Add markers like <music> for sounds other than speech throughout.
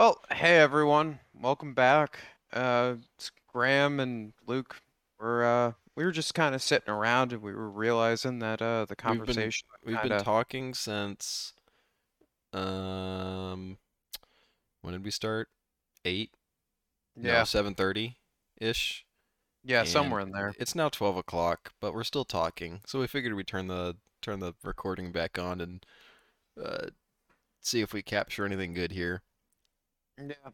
Well, hey everyone, welcome back. Uh, it's Graham and Luke. We're uh, we were just kind of sitting around and we were realizing that uh, the We've been conversation we've been of talking since um when did we start? Eight? No, yeah, 7:30 ish. yeah, And somewhere in there. it's now 12 o'clock, but we're still talking. So we figured we'd turn the turn the recording back on and uh see if we capture anything good here. Yeah,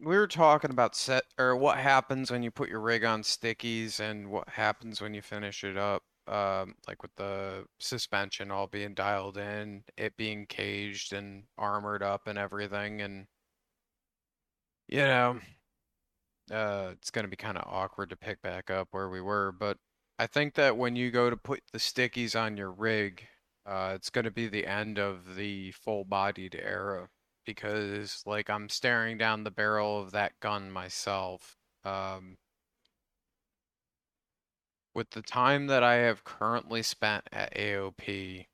we were talking about set or what happens when you put your rig on stickies and what happens when you finish it up. Um, like with the suspension all being dialed in, it being caged and armored up and everything, and you know. uh, it's gonna be kind of awkward to pick back up where we were, but I think that when you go to put the stickies on your rig, uh, it's gonna be the end of the full-bodied era because like I'm staring down the barrel of that gun myself. Um, with the time that I have currently spent at AOP,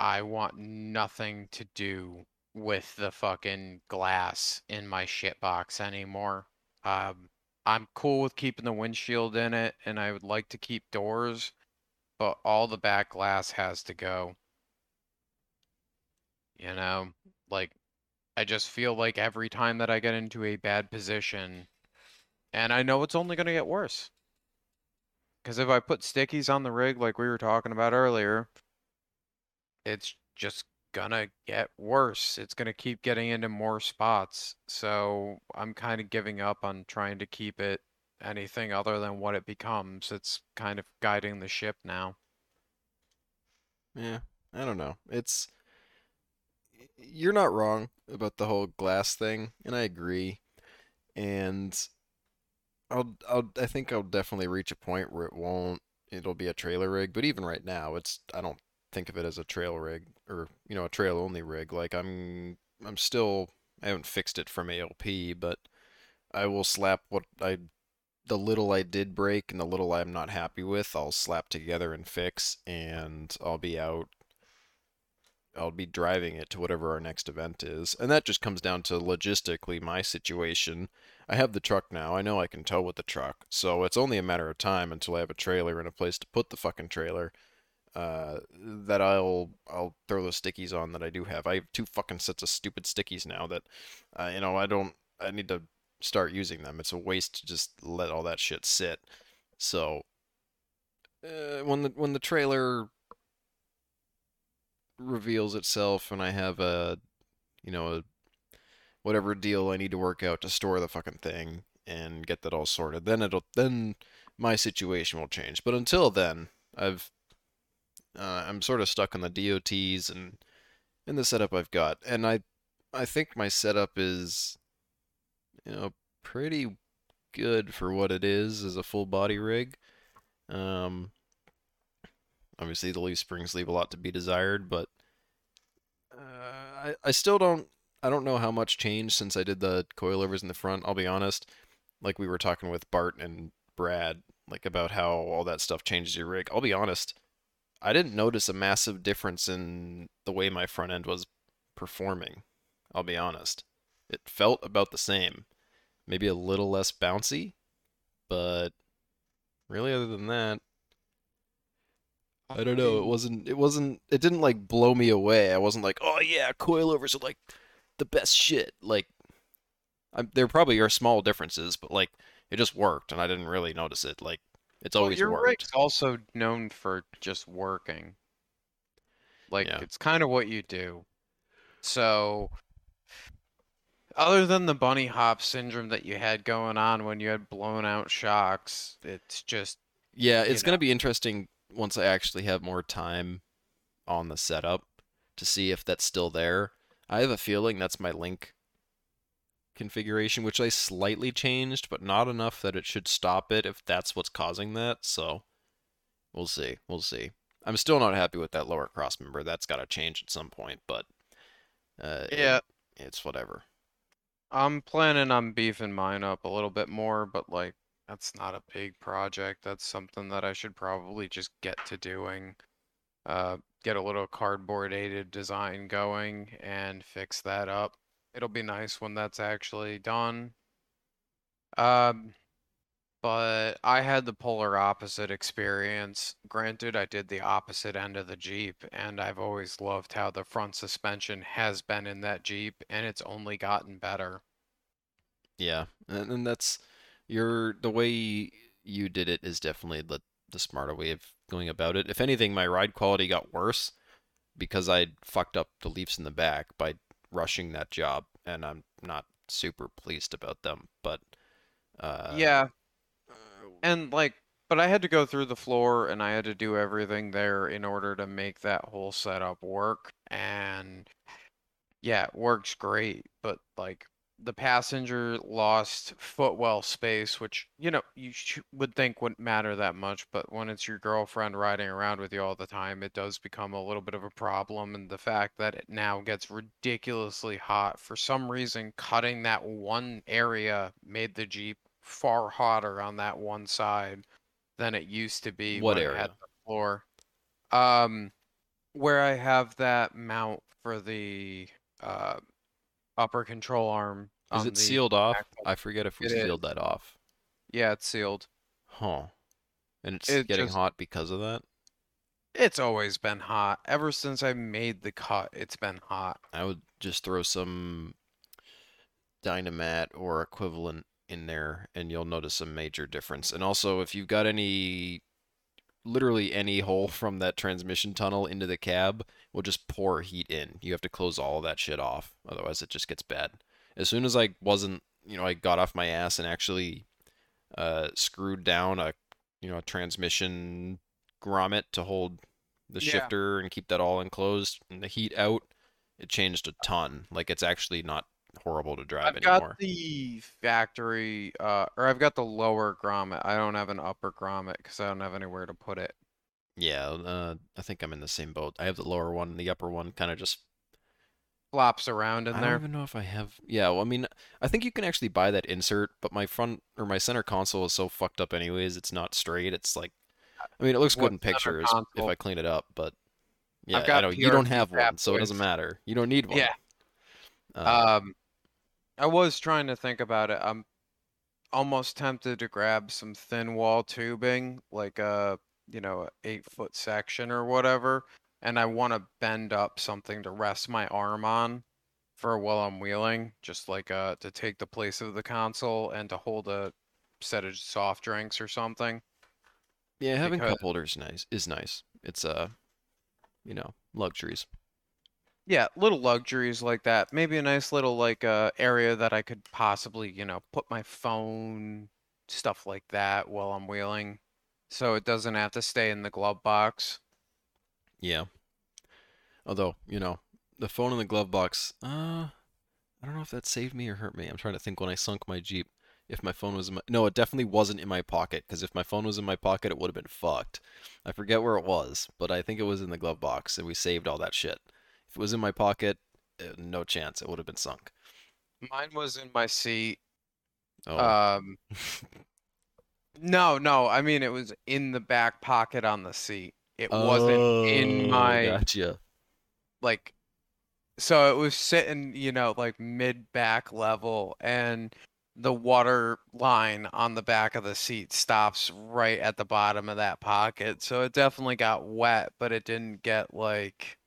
I want nothing to do with the fucking glass in my shitbox anymore. Um, I'm cool with keeping the windshield in it, and I would like to keep doors, but all the back glass has to go. You know, like I just feel like every time that I get into a bad position, and I know it's only gonna get worse. Because if I put stickies on the rig like we were talking about earlier, it's just gonna get worse. It's gonna keep getting into more spots. So I'm kind of giving up on trying to keep it anything other than what it becomes. It's kind of guiding the ship now. Yeah, I don't know. It's you're not wrong about the whole glass thing, and I agree. And I'll, I'll, I think I'll definitely reach a point where it won't, it'll be a trailer rig. But even right now, it's, I don't think of it as a trail rig or, you know, a trail only rig. Like I'm, I'm still, I haven't fixed it from ALP, but I will slap what I, the little I did break and the little I'm not happy with, I'll slap together and fix, and I'll be out I'll be driving it to whatever our next event is. And that just comes down to logistically my situation. I have the truck now. I know I can tow with the truck. So it's only a matter of time until I have a trailer and a place to put the fucking trailer. Uh, that I'll I'll throw the stickies on that I do have. I have two fucking sets of stupid stickies now that uh, you know I don't I need to start using them. It's a waste to just let all that shit sit. So uh, when the when the trailer reveals itself and I have a, you know, a, whatever deal I need to work out to store the fucking thing and get that all sorted, then it'll then my situation will change. But until then, I've uh, I'm sort of stuck on the DOTs and and the setup I've got, and I I think my setup is you know pretty good for what it is as a full body rig. Um, obviously the leaf springs leave a lot to be desired, but uh, I I still don't I don't know how much changed since I did the coilovers in the front. I'll be honest. Like we were talking with Bart and Brad, like about how all that stuff changes your rig. I'll be honest. I didn't notice a massive difference in the way my front end was performing. I'll be honest. It felt about the same. Maybe a little less bouncy, but really other than that, I don't know. It wasn't. It wasn't. It didn't like blow me away. I wasn't like, oh yeah, coilovers are like the best shit. Like, i there probably are small differences, but like it just worked, and I didn't really notice it. Like, it's well, always your worked. rig's also known for just working. Like Yeah. it's kind of what you do. So other than the bunny hop syndrome that you had going on when you had blown out shocks, it's just, Yeah, it's gonna be interesting once I actually have more time on the setup to see if that's still there. I have a feeling that's my link configuration, which I slightly changed, but not enough that it should stop it if that's what's causing that. So we'll see. We'll see. I'm still not happy with that lower cross member. That's got to change at some point, but uh, it Yeah, it's whatever. I'm planning on beefing mine up a little bit more, but like that's not a big project. That's something that I should probably just get to doing. Uh, get a little cardboard aided design going and fix that up. It'll be nice when that's actually done. Um, but I had the polar opposite experience. Granted, I did the opposite end of the Jeep, and I've always loved how the front suspension has been in that Jeep, and it's only gotten better. Yeah, and, and that's your the way you did it is definitely the the smarter way of going about it. If anything, my ride quality got worse because I fucked up the leaves in the back by rushing that job, and I'm not super pleased about them. But uh, Yeah, and like, but I had to go through the floor and I had to do everything there in order to make that whole setup work. And yeah, it works great, but like the passenger lost footwell space, which, you know, you sh would think wouldn't matter that much, but when it's your girlfriend riding around with you all the time, it does become a little bit of a problem. And the fact that it now gets ridiculously hot, for some reason, cutting that one area made the Jeep far hotter on that one side than it used to be what when it had area? the floor. Um, where I have that mount for the uh upper control arm Is it sealed off? back. I forget if we It sealed is. that off. Yeah, it's sealed. Huh. And it's It getting just hot because of that? it's always been hot. Ever since I made the cut, it's been hot. I would just throw some Dynamat or equivalent in there and you'll notice a major difference. And also, if you've got any, literally any hole from that transmission tunnel into the cab, will just pour heat in. You have to close all of that shit off, otherwise it just gets bad. As soon as I wasn't, you know, I got off my ass and actually uh, screwed down a, you know, a transmission grommet to hold the Yeah. shifter and keep that all enclosed and the heat out, it changed a ton. Like it's actually not horrible to drive I've got anymore. the factory, uh, or I've got the lower grommet. I don't have an upper grommet because I don't have anywhere to put it. Yeah, uh, I think I'm in the same boat. I have the lower one, the upper one kind of just. Flops around in I there. I don't even know if I have. Yeah, well, I mean, I think you can actually buy that insert, but my front or my center console is so fucked up anyways. It's not straight. It's like, I mean, it looks good in pictures if I clean it up, but yeah, I've I got know you don't have one, so it doesn't matter. You don't need one. Yeah. Uh, Um, I was trying to think about it. I'm almost tempted to grab some thin wall tubing, like a, you know, eight foot section or whatever, and I want to bend up something to rest my arm on for while I'm wheeling, just like uh to take the place of the console and to hold a set of soft drinks or something. yeah, having because- cup holders nice is nice. It's uh, you know, luxuries. Yeah, little luxuries like that. Maybe a nice little like uh area that I could possibly, you know, put my phone, stuff like that while I'm wheeling. So it doesn't have to stay in the glove box. Yeah. Although, you know, the phone in the glove box, uh, I don't know if that saved me or hurt me. I'm trying to think when I sunk my Jeep, if my phone was in my, no, it definitely wasn't in my pocket, because if my phone was in my pocket, it would have been fucked. I forget where it was, but I think it was in the glove box, and we saved all that shit. If it was in my pocket, uh, no chance, it would have been sunk. Mine was in my seat. Oh, Um <laughs> no, no, I mean it was in the back pocket on the seat. It wasn't in Oh, my Gotcha. like so it was sitting, you know, like mid back level and the water line on the back of the seat stops right at the bottom of that pocket. So it definitely got wet, but it didn't get like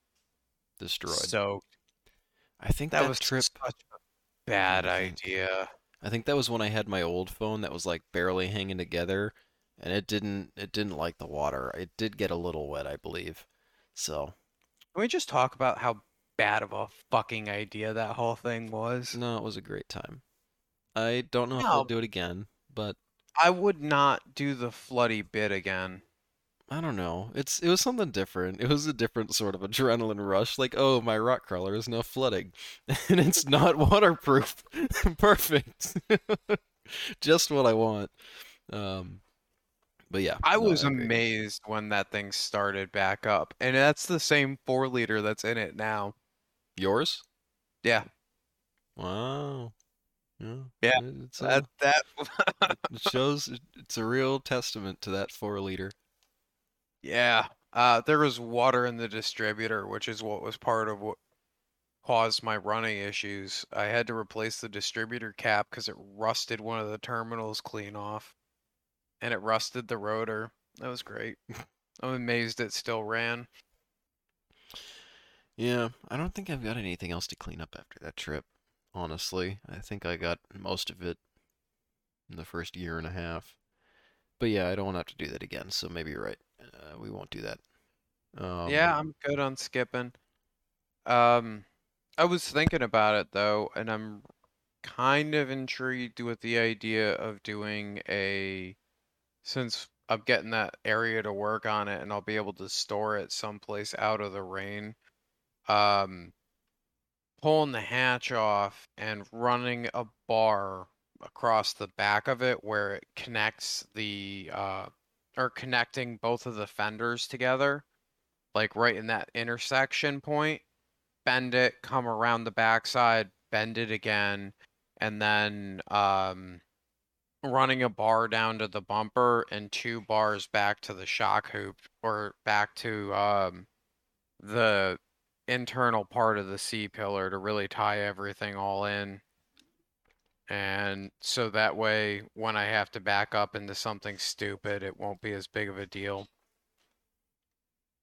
Destroyed. soaked. I think That that was trip. such a bad idea. I think that was when I had my old phone that was like barely hanging together, and it didn't it didn't like the water. It did get a little wet, I believe. So Can we just talk about how bad of a fucking idea that whole thing was? no, it was a great time. I don't know if I'll do it again, but I would not do the floody bit again. I don't know. It's it was something different. It was a different sort of adrenaline rush. Like, oh, my rock crawler is now flooding, <laughs> and it's not waterproof. <laughs> Perfect. <laughs> Just what I want. Um, but yeah, I no, was agree. amazed when that thing started back up. And that's the same four liter that's in it now. Yours? Yeah. Wow. Yeah. Yeah, It's a, That that it shows it's a real testament to that four liter. Yeah. Uh there was water in the distributor, which is what was part of what caused my running issues. I had to replace the distributor cap because it rusted one of the terminals clean off. And it rusted the rotor. That was great. <laughs> I'm amazed it still ran. Yeah, I don't think I've got anything else to clean up after that trip. Honestly, I think I got most of it in the first year and a half. But yeah, I don't want to have to do that again, so maybe you're right. Uh, we won't do that. Um, Yeah, I'm good on skipping. Um, I was thinking about it though, and I'm kind of intrigued with the idea of doing a, since I'm getting that area to work on it and I'll be able to store it someplace out of the rain. Um, pulling the hatch off and running a bar across the back of it where it connects the, uh, or connecting both of the fenders together, like right in that intersection point bend it, come around the backside, bend it again, and then um, running a bar down to the bumper and two bars back to the shock hoop or back to um, the internal part of the C pillar to really tie everything all in. And so that way, when I have to back up into something stupid, it won't be as big of a deal.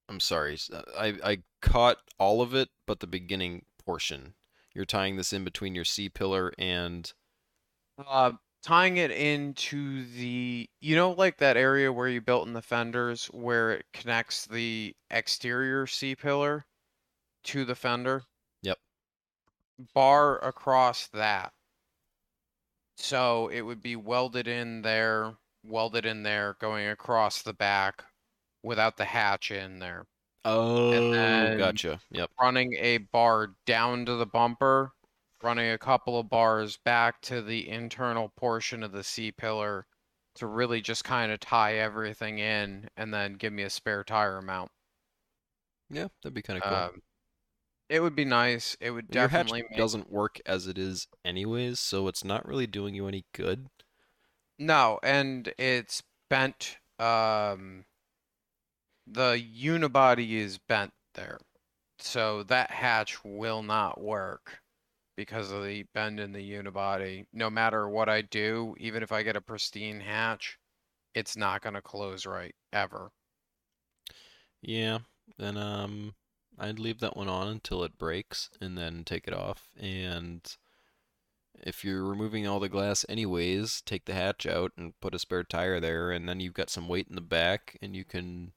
I'm sorry. uh, I I caught all of it, but the beginning portion. You're tying this in between your C pillar and Uh, tying it into the, you know, like that area where you built in the fenders where it connects the exterior C pillar to the fender? Yep. Bar across that. So it would be welded in there, welded in there, going across the back without the hatch in there. oh, gotcha. Yep. Running a bar down to the bumper, running a couple of bars back to the internal portion of the C pillar to really just kind of tie everything in and then give me a spare tire mount. Yeah, that'd be kind of cool. Um, it would be nice. It would Your hatch definitely make doesn't work as it is anyways, so it's not really doing you any good. No, and it's bent. Um, the unibody is bent there, so that hatch will not work because of the bend in the unibody. No matter what I do, even if I get a pristine hatch, it's not gonna close right ever. Yeah, then um I'd leave that one on until it breaks and then take it off. And if you're removing all the glass anyways, take the hatch out and put a spare tire there and then you've got some weight in the back and you can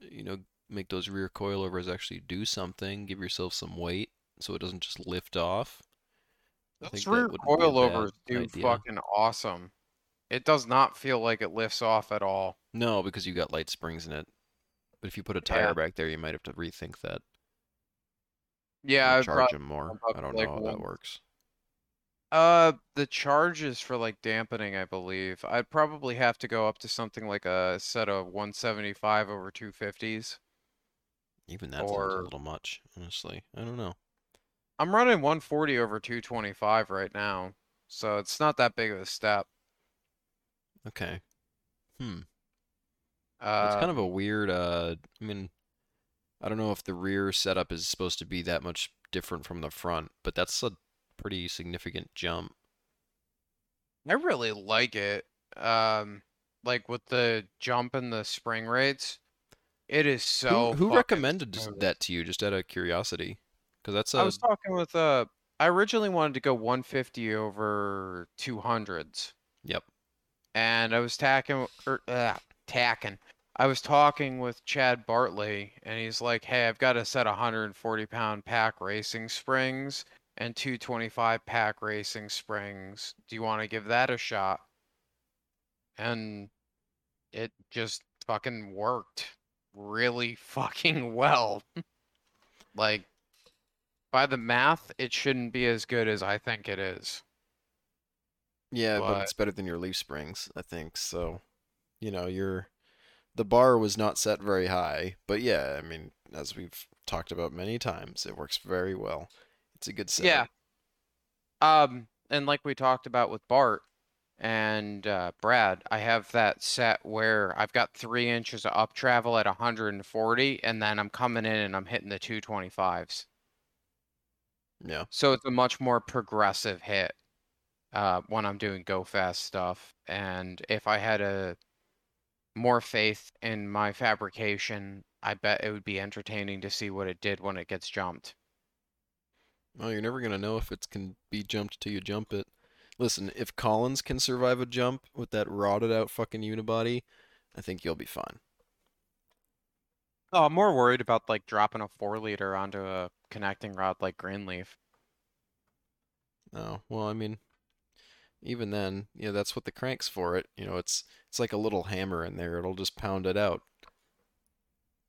you know make those rear coilovers actually do something, give yourself some weight so it doesn't just lift off. Those that rear wouldn't be a bad coilovers do idea. fucking awesome. It does not feel like it lifts off at all. No, because you got light springs in it. But if you put a Yeah. tire back there, you might have to rethink that. Yeah, I'd charge prob- them more. I don't like, know how that works. Uh, the charges for like dampening, I believe. I'd probably have to go up to something like a set of 175 over 250s. Even that sounds a little much, honestly. I don't know. I'm running 140 over 225 right now, so it's not that big of a step. Okay. Hmm. Uh, It's kind of a weird, uh, I mean, I don't know if the rear setup is supposed to be that much different from the front, but that's a pretty significant jump. I really like it. Um, like with the jump and the spring rates, it is so. who who recommended smooth. that to you, just out of curiosity? Because that's I a was talking with uh, I originally wanted to go 150 over 200s. yep. and I was tacking or uh, tacking. I was talking with Chad Bartley, and he's like, "Hey, I've got a set of 140 pound PAC Racing springs and 225 PAC Racing springs. Do you want to give that a shot?" And it just fucking worked really <laughs> fucking well. like by the math, it shouldn't be as good as I think it is. Yeah, but But- it's better than your leaf springs, I think. So, you know, your the bar was not set very high, but yeah, I mean, as we've talked about many times, it works very well. It's a good set. Yeah. Um, and like we talked about with Bart and uh, Brad, I have that set where I've got three inches of up travel at 140, and then I'm coming in and I'm hitting the 225s. Yeah. So it's a much more progressive hit uh, when I'm doing go fast stuff. And if I had a more faith in my fabrication, I bet it would be entertaining to see what it did when it gets jumped. Well, you're never gonna know if it can be jumped till you jump it. Listen, if Collins can survive a jump with that rotted out fucking unibody, I think you'll be fine. Oh, I'm more worried about like dropping a four liter onto a connecting rod like Greenleaf. No, well, I mean, even then, you know, that's what the crank's for. It, you know, it's it's like a little hammer in there. It'll just pound it out.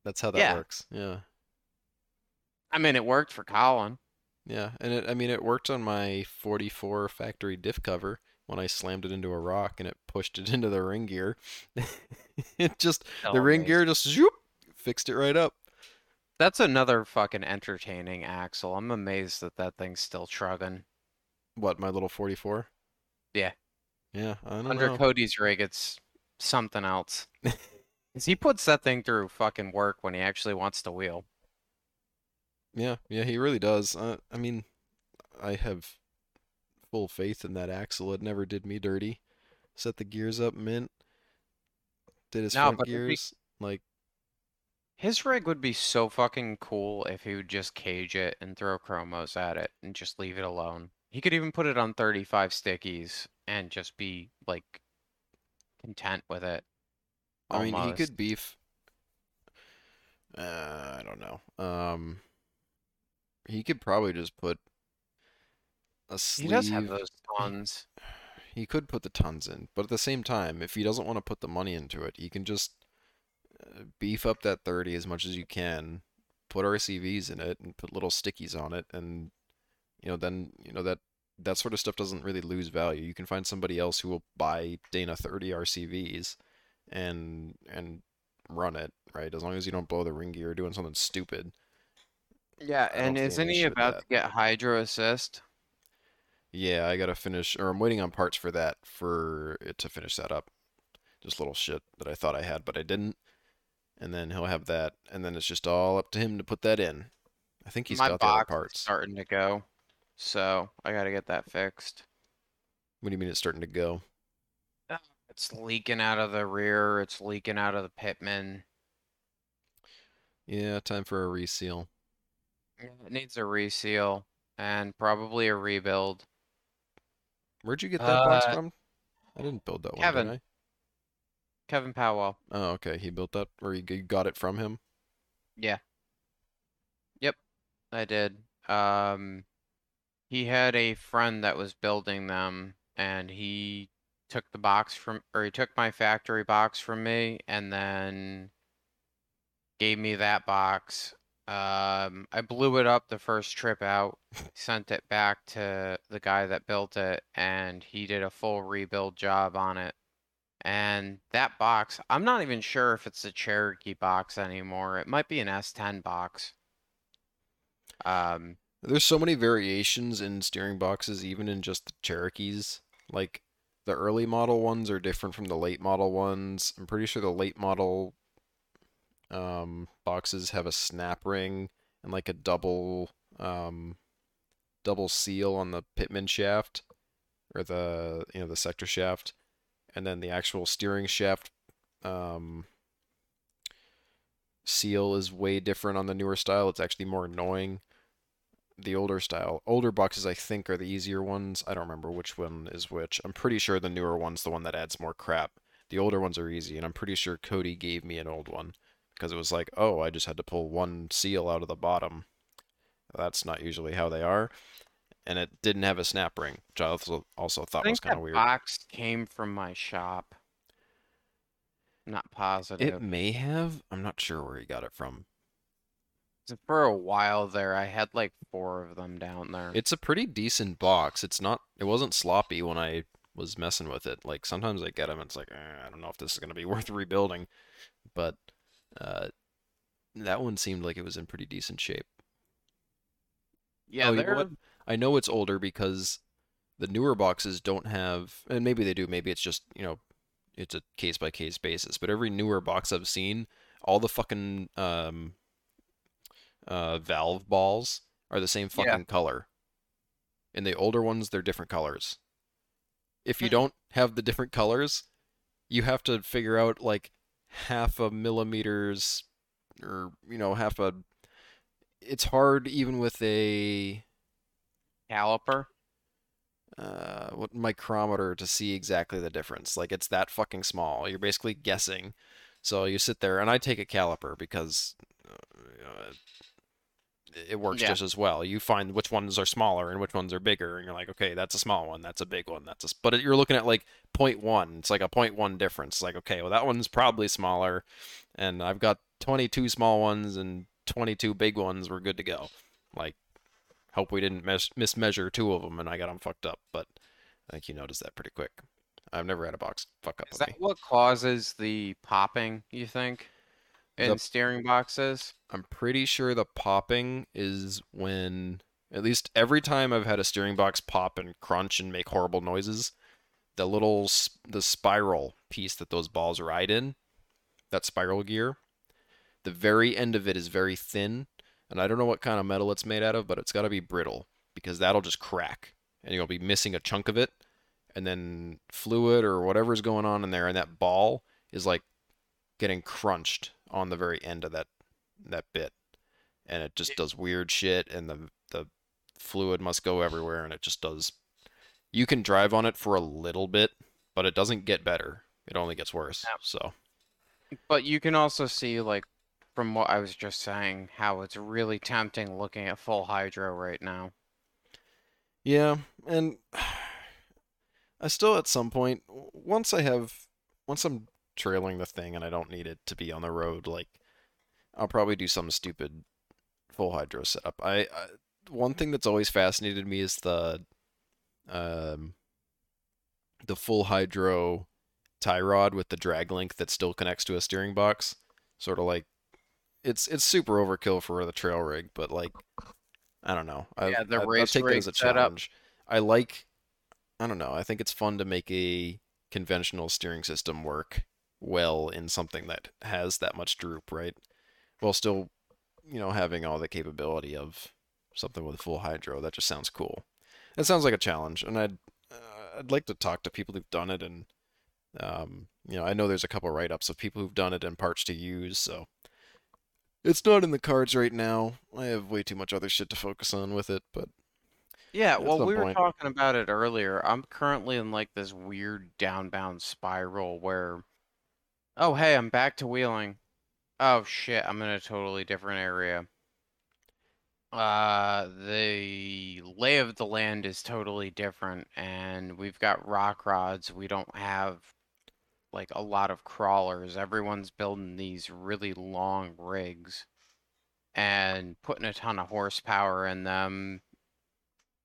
That's how that Yeah. works. Yeah. I mean, it worked for Colin. Yeah, and it, I mean, it worked on my 44 factory diff cover when I slammed it into a rock and it pushed it <laughs> into the ring gear. <laughs> It just, Still the oh, ring amazing. gear just zoop, fixed it right up. That's another fucking entertaining axle. I'm amazed that that thing's still trugging. What, my little 44? Yeah. Yeah, I don't Under know. Cody's rig, it's something else. <laughs> 'Cause he puts that thing through fucking work when he actually wants to wheel. Yeah, yeah, he really does. Uh, I mean, I have full faith in that axle. It never did me dirty. Set the gears up mint. Did his No, front it'd be- gears. Like, His rig would be so fucking cool if he would just cage it and throw chromos at it and just leave it alone. He could even put it on 35 stickies and just be like content with it. I mean, he almost. could beef. Uh, I don't know. Um, he could probably just put a He sleeve. does have those tons. He could put the tons in, but at the same time, if he doesn't want to put the money into it, he can just uh, beef up that 30 as much as you can, put RCVs in it, and put little stickies on it, and you know, then you know that that sort of stuff doesn't really lose value. You can find somebody else who will buy Dana 30 RCVs and and run it, right? As long as you don't blow the ring gear doing something stupid. Yeah, and isn't he about to get Hydro Assist? Yeah, I gotta finish, or I'm waiting on parts for that for it to finish that up. Just little shit that I thought I had, but I didn't. And then he'll have that, and then it's just all up to him to put that in. I think he's My got the parts. starting to go, so I gotta get that fixed. What do you mean it's starting to go? It's leaking out of the rear, it's leaking out of the pitman. Yeah, time for a reseal. It needs a reseal and probably a rebuild. Where'd you get that box Uh, from? I didn't build that one, Kevin. Kevin Powell. Oh, okay. He built that, or you you got it from him? Yeah. Yep, I did. Um, he had a friend that was building them and he took the box from, or he took my factory box from me and then gave me that box. Um, I blew it up the first trip out, sent it back to the guy that built it and he did a full rebuild job on it. And that box, I'm not even sure if it's a Cherokee box anymore. It might be an S10 box. Um, There's so many variations in steering boxes, even in just the Cherokees. Like the early model ones are different from the late model ones. I'm pretty sure the late model um, boxes have a snap ring and like a double um, double seal on the pitman shaft or the you know the sector shaft, and then the actual steering shaft um, seal is way different on the newer style. It's actually more annoying the older style. Older boxes, I think, are the easier ones. I don't remember which one is which. I'm pretty sure the newer one's the one that adds more crap. The older ones are easy, and I'm pretty sure Cody gave me an old one because it was like, oh, I just had to pull one seal out of the bottom. That's not usually how they are. And it didn't have a snap ring, which I also, also I thought was kind of weird. box came from my shop. Not positive. It may have. I'm not sure where he got it from. For a while there, I had like four of them down there. It's a pretty decent box. It's not. It wasn't sloppy when I was messing with it. Like sometimes I get them, and it's like eh, I don't know if this is gonna be <laughs> worth rebuilding, but uh, that one seemed like it was in pretty decent shape. yeah, oh, you know what? I know it's older because the newer boxes don't have, and maybe they do. Maybe it's just you know, it's a case by case basis. But every newer box I've seen, all the fucking um, uh, valve balls are the same Yeah. fucking color. In the older ones, they're different colors. If you Hmm. don't have the different colors, you have to figure out like half a millimeters or you know half a it's hard even with a Caliper. uh what micrometer to see exactly the difference like it's that fucking small you're basically guessing so you sit there and I take a caliper because uh, it works Yeah. just as well you find which ones are smaller and which ones are bigger and you're like okay that's a small one that's a big one that's a. but you're looking at like 0.1 it's like a 0.1 difference like okay well that one's probably smaller and I've got 22 small ones and 22 big ones we're good to go like hope we didn't mis- mismeasure two of them and I got them fucked up but I think you noticed that pretty quick I've never had a box fuck up Is that me what causes the popping, you think? In The- steering boxes? I'm pretty sure the popping is when at least every time I've had a steering box pop and crunch and make horrible noises, the little the spiral piece that those balls ride in, that spiral gear, the very end of it is very thin, and I don't know what kind of metal it's made out of, but it's got to be brittle because that'll just crack and you'll be missing a chunk of it and then fluid or whatever's going on in there and that ball is like getting crunched on the very end of that that bit and it just does weird shit and the the fluid must go everywhere and it just does you can drive on it for a little bit but it doesn't get better it only gets worse Yep. so But you can also see, like, from what I was just saying, how it's really tempting looking at full hydro right now. yeah and <sighs> i still at some point once i have once i'm trailing the thing and i don't need it to be on the road like i'll probably do some stupid full hydro setup i, I one thing that's always fascinated me is the um the full hydro tie rod with the drag link that still connects to a steering box. Sort of like it's it's super overkill for the trail rig, but like I don't know. I, Yeah, the I, race take that rig as a setup. challenge. I like I don't know. I think it's fun to make a conventional steering system work well in something that has that much droop, right? While still, you know, having all the capability of something with full hydro. That just sounds cool. It sounds like a challenge, and I'd uh, I'd like to talk to people who've done it, and um, you know, I know there's a couple write-ups of people who've done it and parts to use, so it's not in the cards right now. I have way too much other shit to focus on with it, but Yeah, well, we were point. talking about it earlier. I'm currently in like this weird downbound spiral where, oh, hey, I'm back to wheeling. Oh shit, I'm in a totally different area. Uh, the lay of the land is totally different, and we've got rock rods. We don't have like a lot of crawlers. Everyone's building these really long rigs and putting a ton of horsepower in them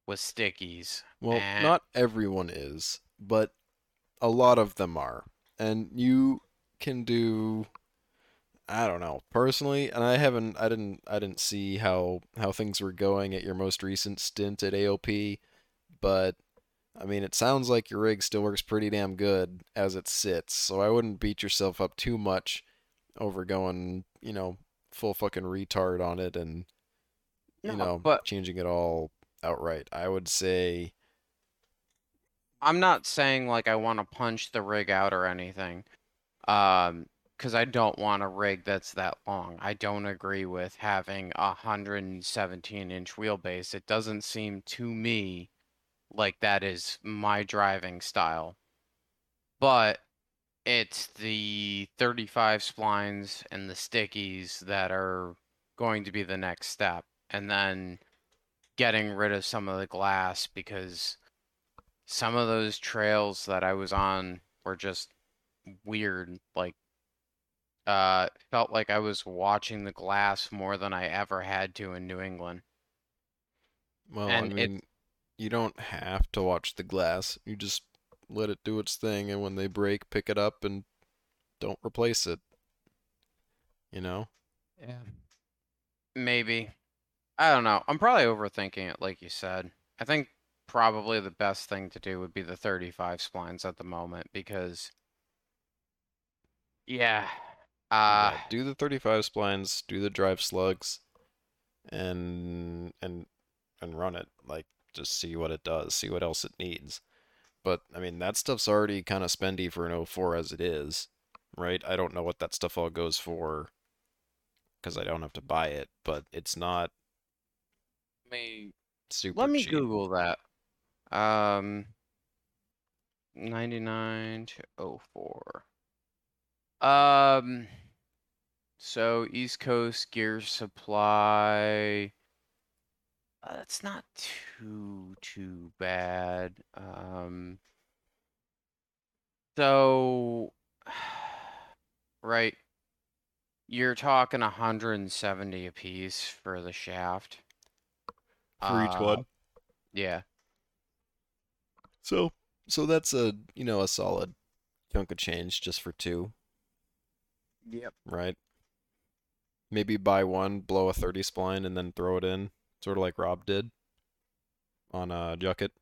with stickies. well, And- not everyone is, but a lot of them are. And you can do I don't know, personally, and I haven't I didn't I didn't see how how things were going at your most recent stint at AOP, but I mean, it sounds like your rig still works pretty damn good as it sits, so I wouldn't beat yourself up too much over going, you know, full fucking retard on it and you No, know, but- changing it all outright. I would say I'm not saying like I want to punch the rig out or anything. Um, because I don't want a rig that's that long. I don't agree with having a 117 inch wheelbase. It doesn't seem to me like that is my driving style. But it's the 35 splines and the stickies that are going to be the next step. And then getting rid of some of the glass because some of those trails that I was on were just weird. Like, uh, felt like I was watching the glass more than I ever had to in New England. Well, And I it- mean, you don't have to watch the glass. You just let it do its thing, and when they break, pick it up and don't replace it. You know? Yeah. Maybe. I don't know. I'm probably overthinking it, like you said. I think probably the best thing to do would be the 35 splines at the moment because, yeah. Uh, Yeah, do the 35 splines, do the drive slugs, and and and run it. Like, just see what it does, see what else it needs. But I mean, that stuff's already kind of spendy for an 04 as it is, right? I don't know what that stuff all goes for because I don't have to buy it, but it's not Let me super let me cheap. Google that. Um, 99 to 04. Um, so East Coast Gear Supply. Uh, that's not too too bad. Um, so <sighs> right, you're talking 170 a piece for the shaft. For each Uh, one. Yeah. So, so that's a you know a solid chunk of change just for two, Yep. right? Maybe buy one, blow a 30 spline, and then throw it in, sort of like Rob did on a Jucket.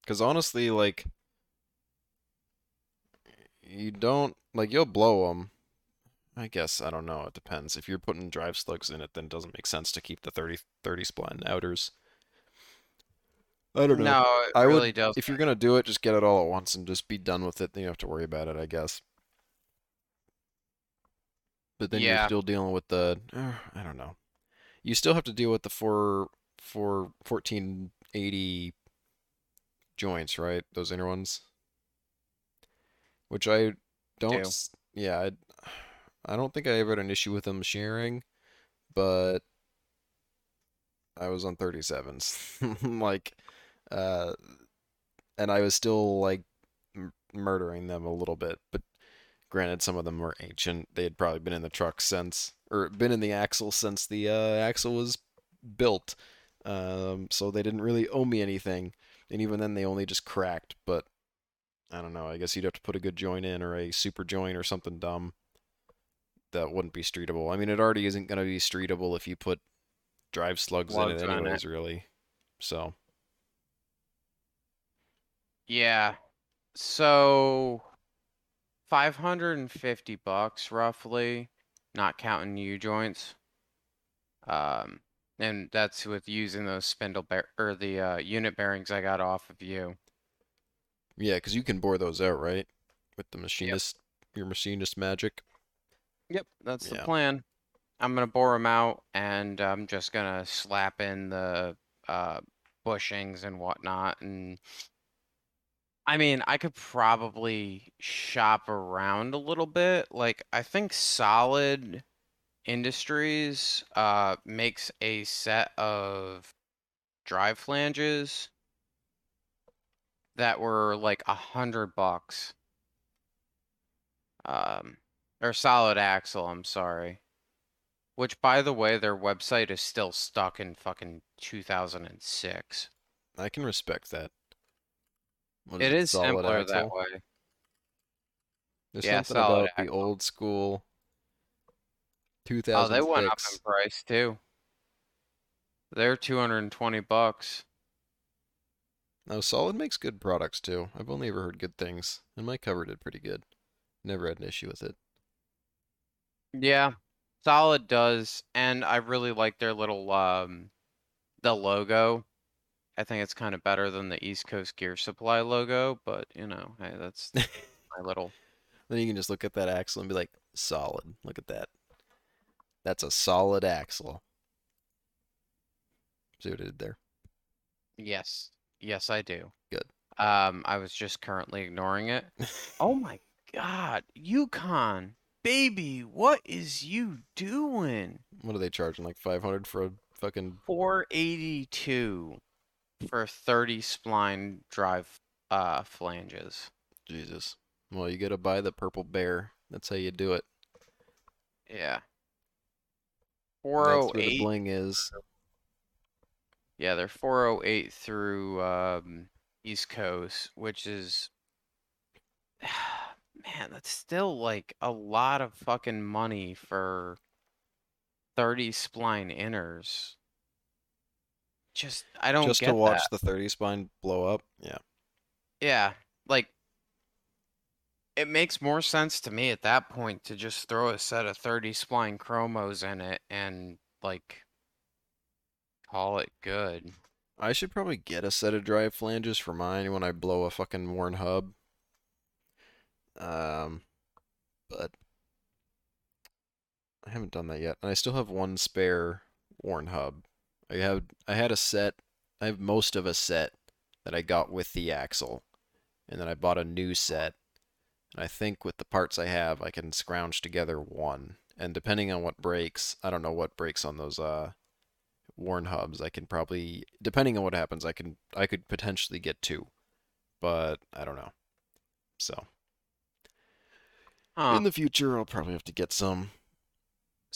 Because honestly, like, you don't like you'll blow them. I guess I don't know. It depends. If you're putting drive slugs in it, then it doesn't make sense to keep the 30 30 spline outers. I don't know. No, it I really would does. if you're gonna do it, just get it all at once and just be done with it. Then you don't have to worry about it, I guess. But then you're still dealing with the uh, I don't know. You still have to deal with the four four fourteen eighty joints, right? Those inner ones, which I don't. Do. Yeah, I, I don't think I ever had an issue with them sharing, but I was on 37s, <laughs> like, uh, and I was still like m murdering them a little bit. But granted, some of them were ancient; they had probably been in the truck since, or been in the axle since the uh, axle was built. Um, so they didn't really owe me anything, and even then, they only just cracked. But I don't know. I guess you'd have to put a good joint in, or a super joint, or something dumb that wouldn't be streetable. I mean, it already isn't going to be streetable if you put drive slugs in it on it. anyways, really. So, Yeah. So 550 bucks roughly, not counting U joints. Um, and that's with using those spindle bear or the uh, unit bearings I got off of you. yeah, because you can bore those out, right? With the machinist, your machinist magic. Yep, that's the plan. I'm gonna bore them out and I'm just gonna slap in the uh, bushings and whatnot. And I mean, I could probably shop around a little bit. Like, I think Solid Industries uh, makes a set of drive flanges that were like a hundred bucks. Um, or solid axle, I'm sorry. Which, by the way, their website is still stuck in fucking 2006. I can respect that. What It is simpler that way. There's Yeah, something about the old school Oh, they went up in price too. They're 220 bucks. No, Solid makes good products too. I've only ever heard good things, and my cover did pretty good. Never had an issue with it. Yeah, Solid does, and I really like their little um the logo. I think it's kind of better than the East Coast Gear Supply logo, but you know, hey, that's my little <laughs> Then you can just look at that axle and be like, solid. Look at that. That's a solid axle. See what I did there? Yes. Yes, I do. Good. Um, I was just currently ignoring it. Oh <laughs> my God, Yukon, baby, what is you doing? What are they charging? Like 500 for a fucking. 482 for 30 spline drive uh flanges. Jesus. Well, you gotta buy the purple bear. That's how you do it. Yeah. 408. That's where the bling is. Yeah, they're 408 through um East Coast, which is <sighs> man, that's still like a lot of fucking money for 30 spline inners. Just I don't Just to watch that. the 30 spine blow up. Yeah. Yeah, like it makes more sense to me at that point to just throw a set of 30 spline chromos in it and like call it good. I should probably get a set of drive flanges for mine when I blow a fucking Warn hub. Um, but I haven't done that yet. And I still have one spare Warn hub. I have I had a set. I have most of a set that I got with the axle, and then I bought a new set. And I think with the parts I have, I can scrounge together one. And depending on what breaks, I don't know what breaks on those uh Warn hubs. I can probably, depending on what happens, I can I could potentially get two, but I don't know. So Huh. in the future, I'll probably have to get some.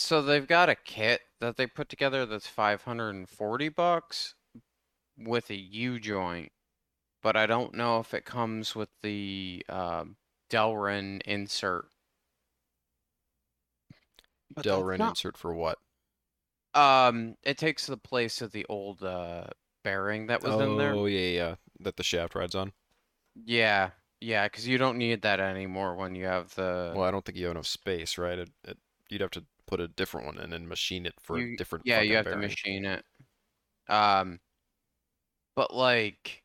So they've got a kit that they put together that's 540 bucks with a U joint, but I don't know if it comes with the um, Delrin insert. But Delrin not- insert for what? Um, it takes the place of the old uh bearing that was in there. Oh yeah, yeah, that the shaft rides on. Yeah, yeah, because you don't need that anymore when you have the. Well, I don't think you have enough space, right? It, it, you'd have to put a different one in and machine it for a different. yeah, you have bearing. to machine it. Um, but like,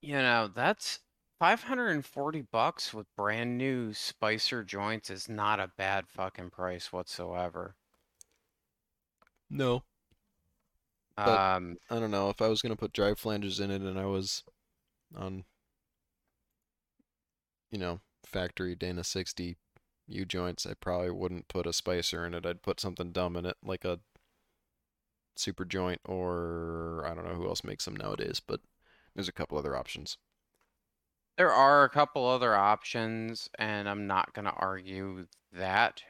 you know, that's 540 bucks with brand new Spicer joints is not a bad fucking price whatsoever. No, But- Um, I don't know. If I was gonna put drive flanges in it and I was on, you know, factory Dana 60 U joints, I probably wouldn't put a spicer in it. I'd put something dumb in it, like a super joint or I don't know who else makes them nowadays, but there's a couple other options. there are a couple other options, and I'm not gonna argue that.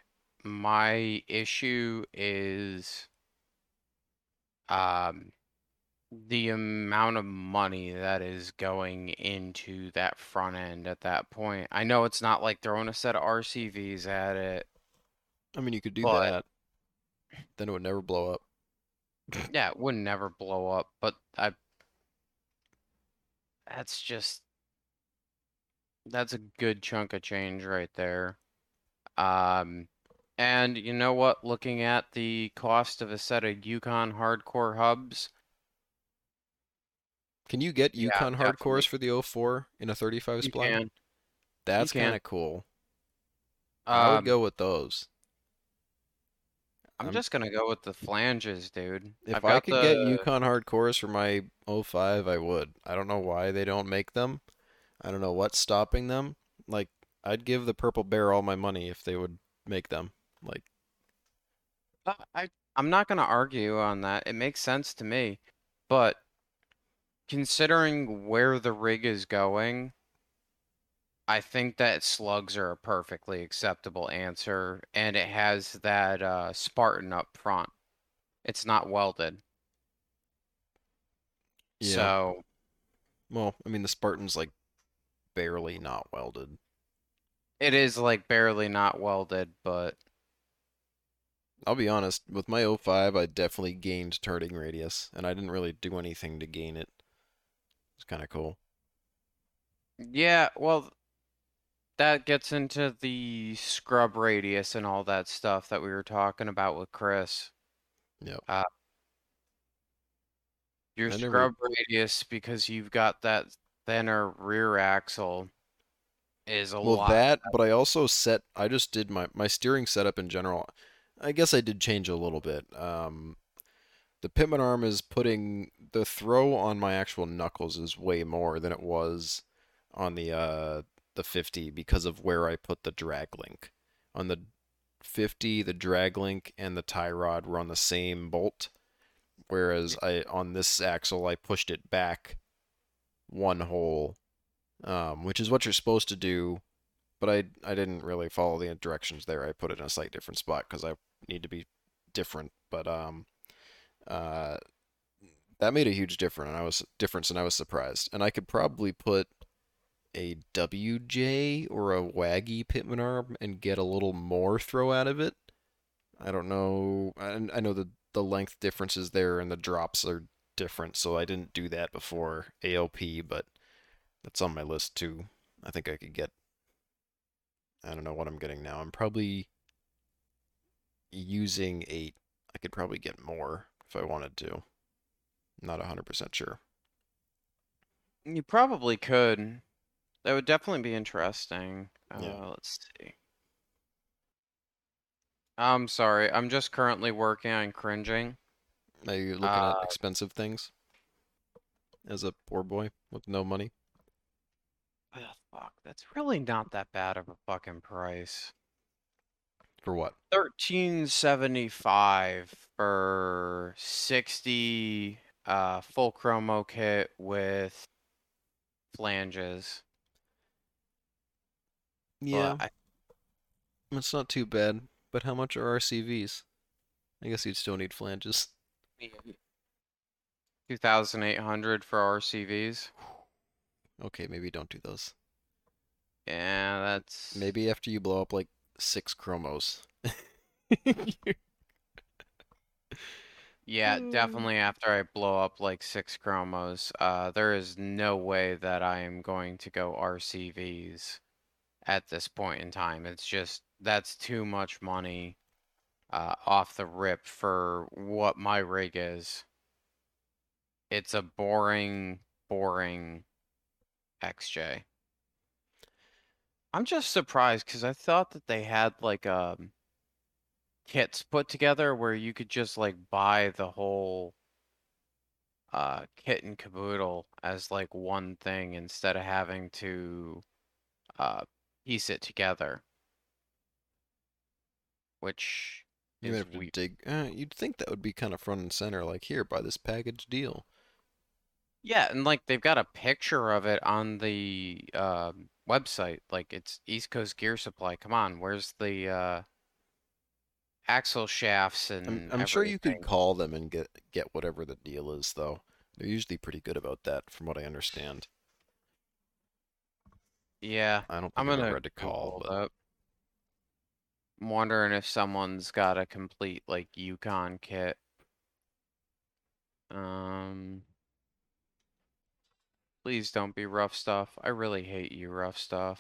My issue is um the amount of money that is going into that front end at that point. I know it's not like throwing a set of RCVs at it. I mean, you could do But- that. Then it would never blow up. <laughs> Yeah, it would never blow up, but I that's just that's a good chunk of change right there. Um and you know what? Looking at the cost of a set of Yukon hardcore hubs, Can you get Yeah, Yukon hardcores for the 04 in a 35 you spline? can. That's kind of cool. I would Um, go with those. I'm I'm- just gonna go with the flanges, dude. If I've I could get the- Yukon hardcores for my 05, I would. I don't know why they don't make them. I don't know what's stopping them. Like, I'd give the Purple Bear all my money if they would make them. Like, Uh, I I'm not gonna argue on that. It makes sense to me, but considering where the rig is going, I think that slugs are a perfectly acceptable answer, and it has that uh, Spartan up front. It's not welded, yeah. so Well, I mean, the Spartan's like barely not welded. it is like barely not welded, but I'll be honest, with my 05, I definitely gained turning radius, and I didn't really do anything to gain it. It's kind of cool. yeah, well, that gets into the scrub radius and all that stuff that we were talking about with Chris. Yep. Uh, your never- scrub radius, because you've got that thinner rear axle, is a Well, lot. Well, that, but I also set, I just did my, my steering setup in general. I guess I did change a little bit. Um, the Pitman arm is putting, the throw on my actual knuckles is way more than it was on the, uh, the 50 because of where I put the drag link. On the 50, the drag link and the tie rod were on the same bolt, whereas I, on this axle, I pushed it back one hole um, which is what you're supposed to do. But I I didn't really follow the directions there. I put it in a slightly different spot because I need to be different. But um, uh, that made a huge difference, and I was difference, and I was surprised. And I could probably put a WJ or a Waggy Pitman arm and get a little more throw out of it. I don't know. I, I know the the length differences there and the drops are different, so I didn't do that before ALP, but that's on my list too. I think I could get. I don't know what I'm getting now. I'm probably using eight. I could probably get more if I wanted to. Not 100% sure. You probably could. That would definitely be interesting. Uh, Yeah. let's see. I'm sorry, I'm just currently working on cringing. Are you looking Uh, at expensive things? As a poor boy with no money? Ugh, fuck, that's really not that bad of a fucking price. For what? Thirteen seventy-five for sixty uh full chromo kit with flanges. Yeah, But it's not too bad. But how much are RCVs? I guess you'd still need flanges. I two thousand eight hundred for RCVs. Okay, maybe don't do those. Yeah, that's Maybe after you blow up like six chromos. Yeah, definitely after I blow up like six chromos, uh, there is no way that I am going to go RCVs at this point in time. It's just, that's too much money, uh, off the rip for what my rig is. It's a boring, boring XJ. I'm just surprised because I thought that they had like, um, kits put together where you could just like buy the whole uh kit and caboodle as like one thing instead of having to uh piece it together. Which You is weird. dig. Uh, you'd think that would be kind of front and center, like here, buy this package deal. Yeah, and like they've got a picture of it on the um website. Like it's East Coast Gear Supply. Come on, where's the uh axle shafts and? I'm I'm sure you could call them and get get whatever the deal is, though. They're usually pretty good about that, from what I understand. Yeah, I don't I'm gonna to call, but. I'm wondering if someone's got a complete like Yukon kit. Um, please don't be RuffStuff. I really hate you, RuffStuff,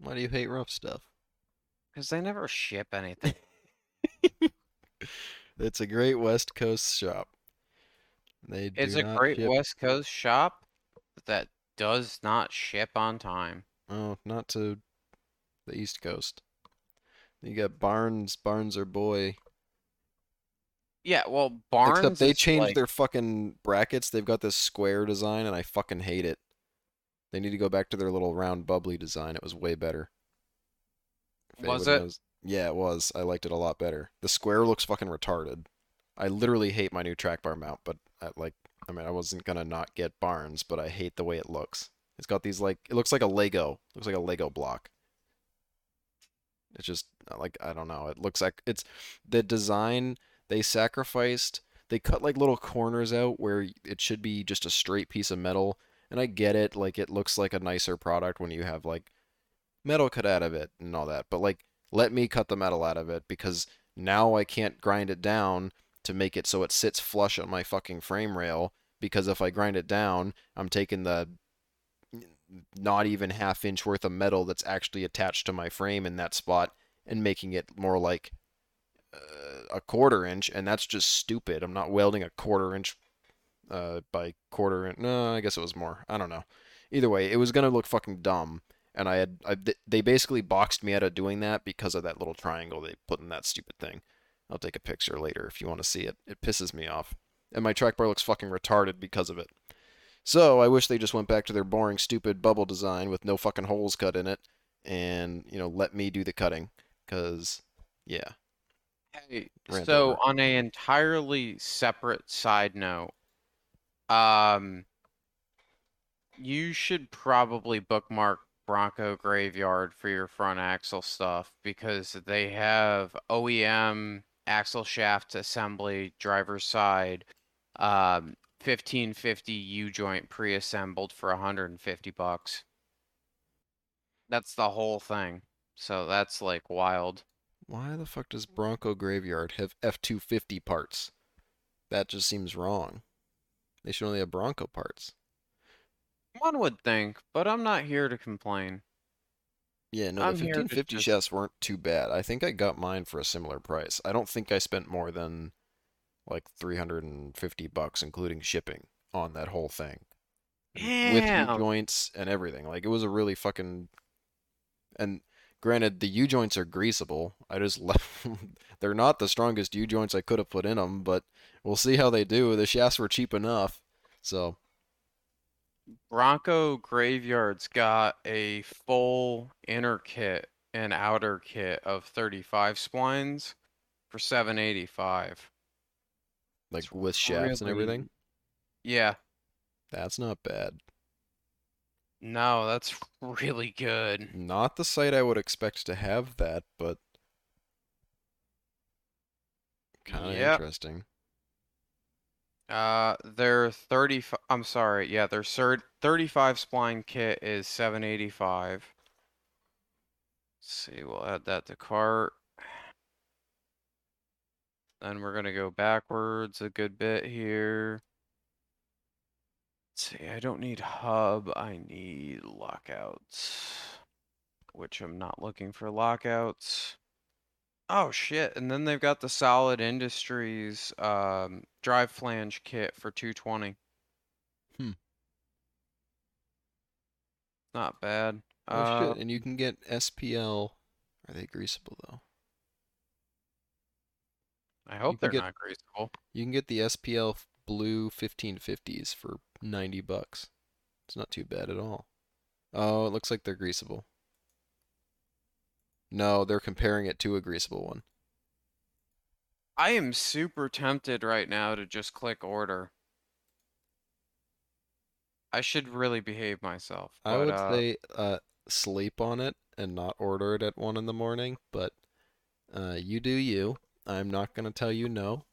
why do you hate RuffStuff? because they never ship anything. <laughs> It's a great West Coast shop. They do It's a great ship. West Coast shop that does not ship on time. Oh, not to the East Coast. You got Barnes. Barnes or boy. Yeah, well, Barnes Except they changed like, their fucking brackets. They've got this square design, and I fucking hate it. They need to go back to their little round bubbly design. It was way better. If Was it? knows- Yeah, it was. I liked it a lot better. The square looks fucking retarded. I literally hate my new track bar mount, but I like I mean I wasn't gonna not get Barnes, but I hate the way it looks. It's got these like it looks like a Lego. looks like a Lego block. It's just uh, like I don't know. It looks like it's the design they sacrificed. They cut like little corners out where it should be just a straight piece of metal. And I get it, like it looks like a nicer product when you have like metal cut out of it and all that. But like let me cut the metal out of it because now I can't grind it down to make it so it sits flush on my fucking frame rail because if I grind it down, I'm taking the not even half inch worth of metal that's actually attached to my frame in that spot and making it more like a quarter inch, and that's just stupid. I'm not welding a quarter inch uh, by quarter inch. No, I guess it was more. I don't know. Either way, it was gonna look fucking dumb, and I had I, they basically boxed me out of doing that because of that little triangle they put in that stupid thing. I'll take a picture later if you want to see it. It pisses me off, and my track bar looks fucking retarded because of it. So I wish they just went back to their boring, stupid bubble design with no fucking holes cut in it, and you know let me do the cutting, cause yeah, Hey, Rant so over. on a entirely separate side note, um, you should probably bookmark Bronco Graveyard for your front axle stuff because they have OEM axle shaft assembly, driver's side, um, 1550 U joint pre-assembled for 150 bucks. That's the whole thing. So that's like wild. Why the fuck does Bronco Graveyard have F250 parts? That just seems wrong. They should only have Bronco parts. One would think, but I'm not here to complain. Yeah, no, I'm the to 1550 just- shafts weren't too bad. I think I got mine for a similar price. I don't think I spent more than like 350 bucks, including shipping on that whole thing with Damn. U joints and everything. Like it was a really fucking and granted the U joints are greasable. I just left <laughs> they're not the strongest U joints I could have put in them, but we'll see how they do. The shafts were cheap enough. So, Bronco Graveyard's got a full inner kit and outer kit of 35 splines for 785. like It's with shafts and everything, Yeah, that's not bad. No, that's really good. Not the site I would expect to have that, but kind of Yep. interesting. Uh, their 30, I'm sorry, yeah, their third 35 spline kit is 785. See, we'll add that to cart. Then we're gonna go backwards a good bit here. Let's see, I don't need hub, I need lockouts. Which I'm not looking for lockouts. Oh shit, and then they've got the Solid Industries um drive flange kit for 220. Hmm. Not bad. Oh Uh, shit, and you can get SPL. Are they greasable though? I hope they're get- not greasable. You can get the SPL blue 1550s for 90 bucks. It's not too bad at all. Oh, it looks like they're greasable. No, they're comparing it to a greasable one. I am super tempted right now to just click order. I should really behave myself, I but would uh, say uh, sleep on it and not order it at one in the morning, but uh, you do you. I'm not gonna tell you no.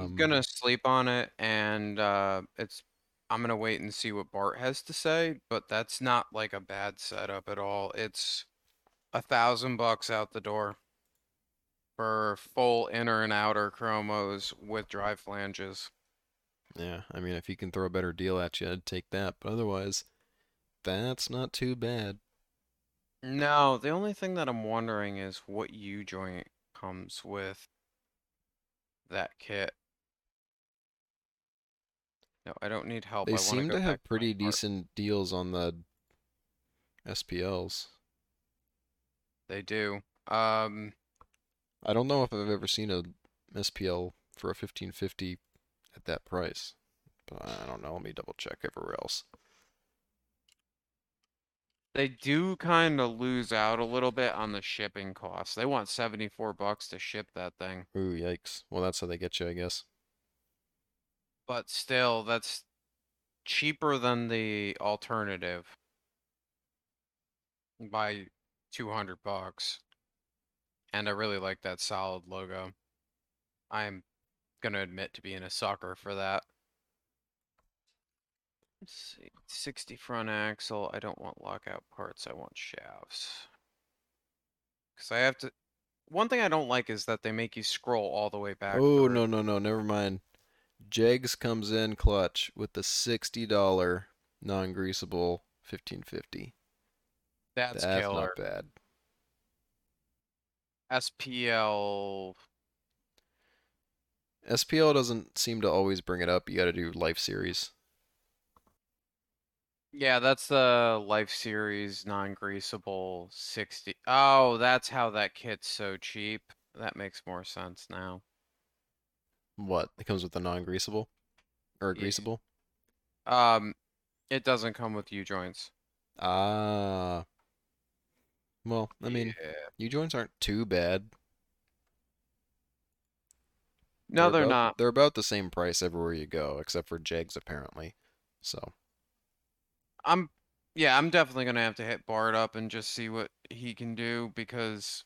I'm Um, gonna sleep on it and uh it's I'm gonna wait and see what Bart has to say, but that's not like a bad setup at all. It's a thousand bucks out the door for full inner and outer chromos with drive flanges. Yeah, I mean, if he can throw a better deal at you, I'd take that. But otherwise, that's not too bad. No, the only thing that I'm wondering is what U joint comes with that kit. No, I don't need help. They I seem to have pretty decent deals on the SPLs. They do. Um, I don't know if I've ever seen a SPL for a 1550 at that price. But I don't know. Let me double check everywhere else. They do kind of lose out a little bit on the shipping costs. They want 74 bucks to ship that thing. Ooh, yikes. Well, that's how they get you, I guess. But still, that's cheaper than the alternative by 200 bucks. And I really like that solid logo. I'm gonna admit to being a sucker for that. Let's see, 60 front axle. I don't want lockout parts, I want shafts. Cause I have to, one thing I don't like is that they make you scroll all the way back. Oh, no, no, no. Never mind. Jegs comes in clutch with the $60 non-greasable 1550. That's, That's killer. not bad. SPL. SPL doesn't seem to always bring it up. You got to do Life Series. Yeah, that's the Life Series non-greasable 60. Oh, that's how that kit's so cheap. That makes more sense now. What? It comes with the non-greasable or Yeah. greasable? Um, it doesn't come with U-joints. Ah. Well, I mean, Yeah. U joints aren't too bad. No, they're about, not. They're about the same price everywhere you go, except for Jegs apparently. So I'm, yeah, I'm definitely gonna have to hit Bart up and just see what he can do because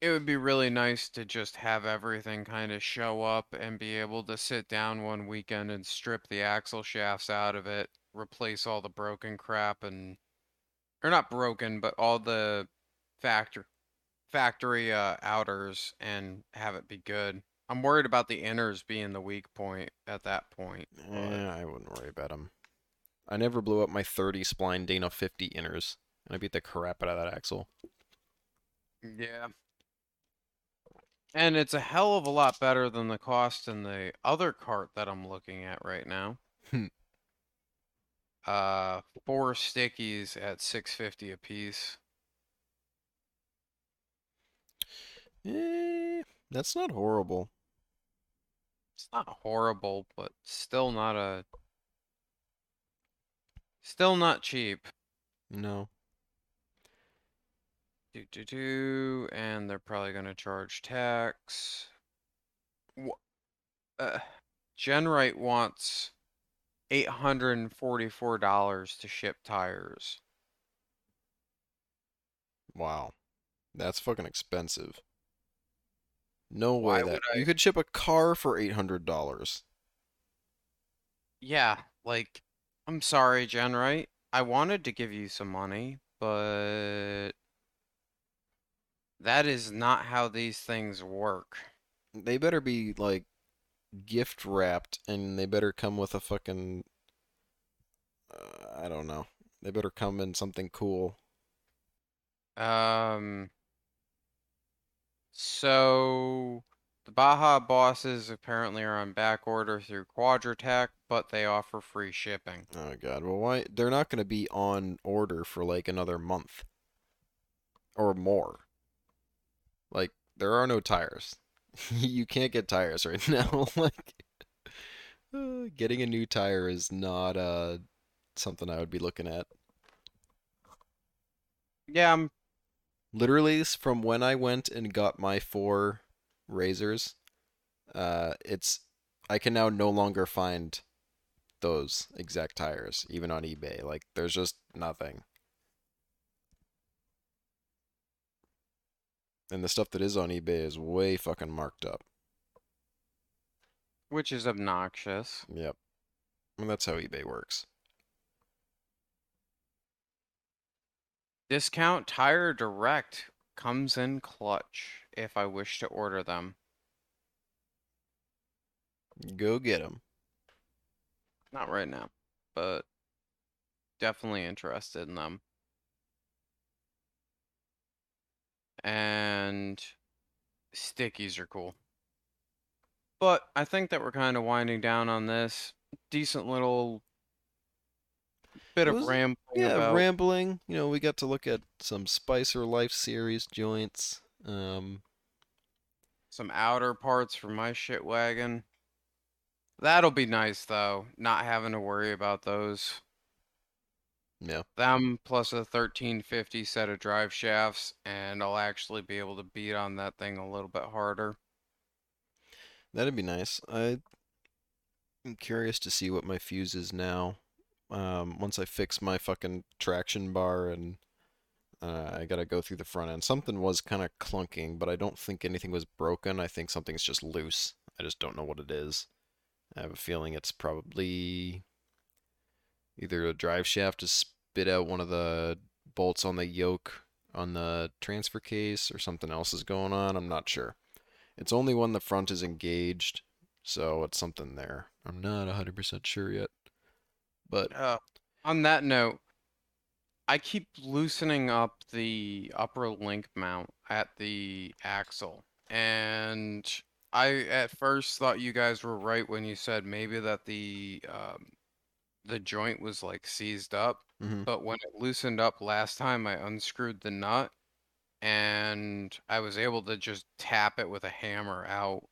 it would be really nice to just have everything kind of show up and be able to sit down one weekend and strip the axle shafts out of it, replace all the broken crap and, or not broken, but all the factory factory uh outers and have it be good. I'm worried about the inners being the weak point at that point. eh, I wouldn't worry about them. I never blew up my 30 spline Dana 50 inners, and I beat the crap out of that axle. Yeah. And it's a hell of a lot better than the cost in the other cart that I'm looking at right now. Hmm. Uh, four stickies at six fifty a piece. Eh, that's not horrible. It's not horrible, but still not a still not cheap. No. Do do do, and they're probably gonna charge tax. Wha- Uh, GenRight wants eight hundred and forty-four dollars to ship tires. Wow. That's fucking expensive. No Why way that I- you could ship a car for eight hundred dollars. Yeah, like, I'm sorry, GenRight. I wanted to give you some money, but that is not how these things work. They better be like gift wrapped, and they better come with a fucking. Uh, I don't know. They better come in something cool. Um, so the Baja bosses apparently are on back order through Quadratec, but they offer free shipping. Oh god. Well, why? They're not gonna be on order for like another month or more. Like there are no tires. <laughs> you can't get tires right <laughs> now. <laughs> like uh, <sighs> getting a new tire is not uh something I would be looking at. Yeah, I'm Literally, from when I went and got my four Razrs, uh, it's I can now no longer find those exact tires, even on eBay. Like, there's just nothing. And the stuff that is on eBay is way fucking marked up. which is obnoxious. Yep. And that's how eBay works. Discount Tire Direct comes in clutch if I wish to order them. Go get them. Not right now, but definitely interested in them. And stickies are cool. But I think that we're kind of winding down on this. Decent little bit It of rambling Yeah, about rambling. You know, we got to look at some Spicer Life series joints. Um, some outer parts for my shit wagon. That'll be nice though, not having to worry about those. yeah. Them plus a 1350 set of drive shafts, and I'll actually be able to beat on that thing a little bit harder. That'd be nice. I am curious to see what my fuse is now. Um, once I fix my fucking traction bar and uh, I gotta go through the front end. Something was kind of clunking, but I don't think anything was broken. I think something's just loose. I just don't know what it is. I have a feeling it's probably either a drive shaft has spit out one of the bolts on the yoke on the transfer case or something else is going on. I'm not sure. It's only when the front is engaged, so it's something there. I'm not 100% sure yet. But Uh, on that note, I keep loosening up the upper link mount at the axle, and I at first thought you guys were right when you said maybe that the um, the joint was like seized up, mhm. but when it loosened up last time, I unscrewed the nut, and I was able to just tap it with a hammer out.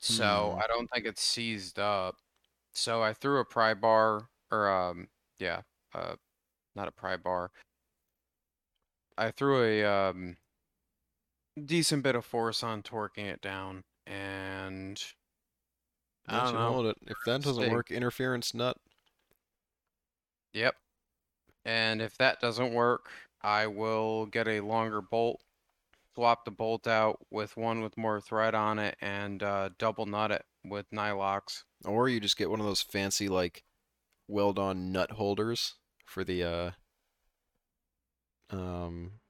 So Hmm. I don't think it's seized up. So I threw a pry bar, or um, yeah, uh, not a pry bar. I threw a um decent bit of force on torquing it down, and I don't know. hold it. If that doesn't see. work, interference nut. Yep. And if that doesn't work, I will get a longer bolt, swap the bolt out with one with more thread on it, and uh, double nut it with nylox. Or you just get one of those fancy like weld-on nut holders for the uh um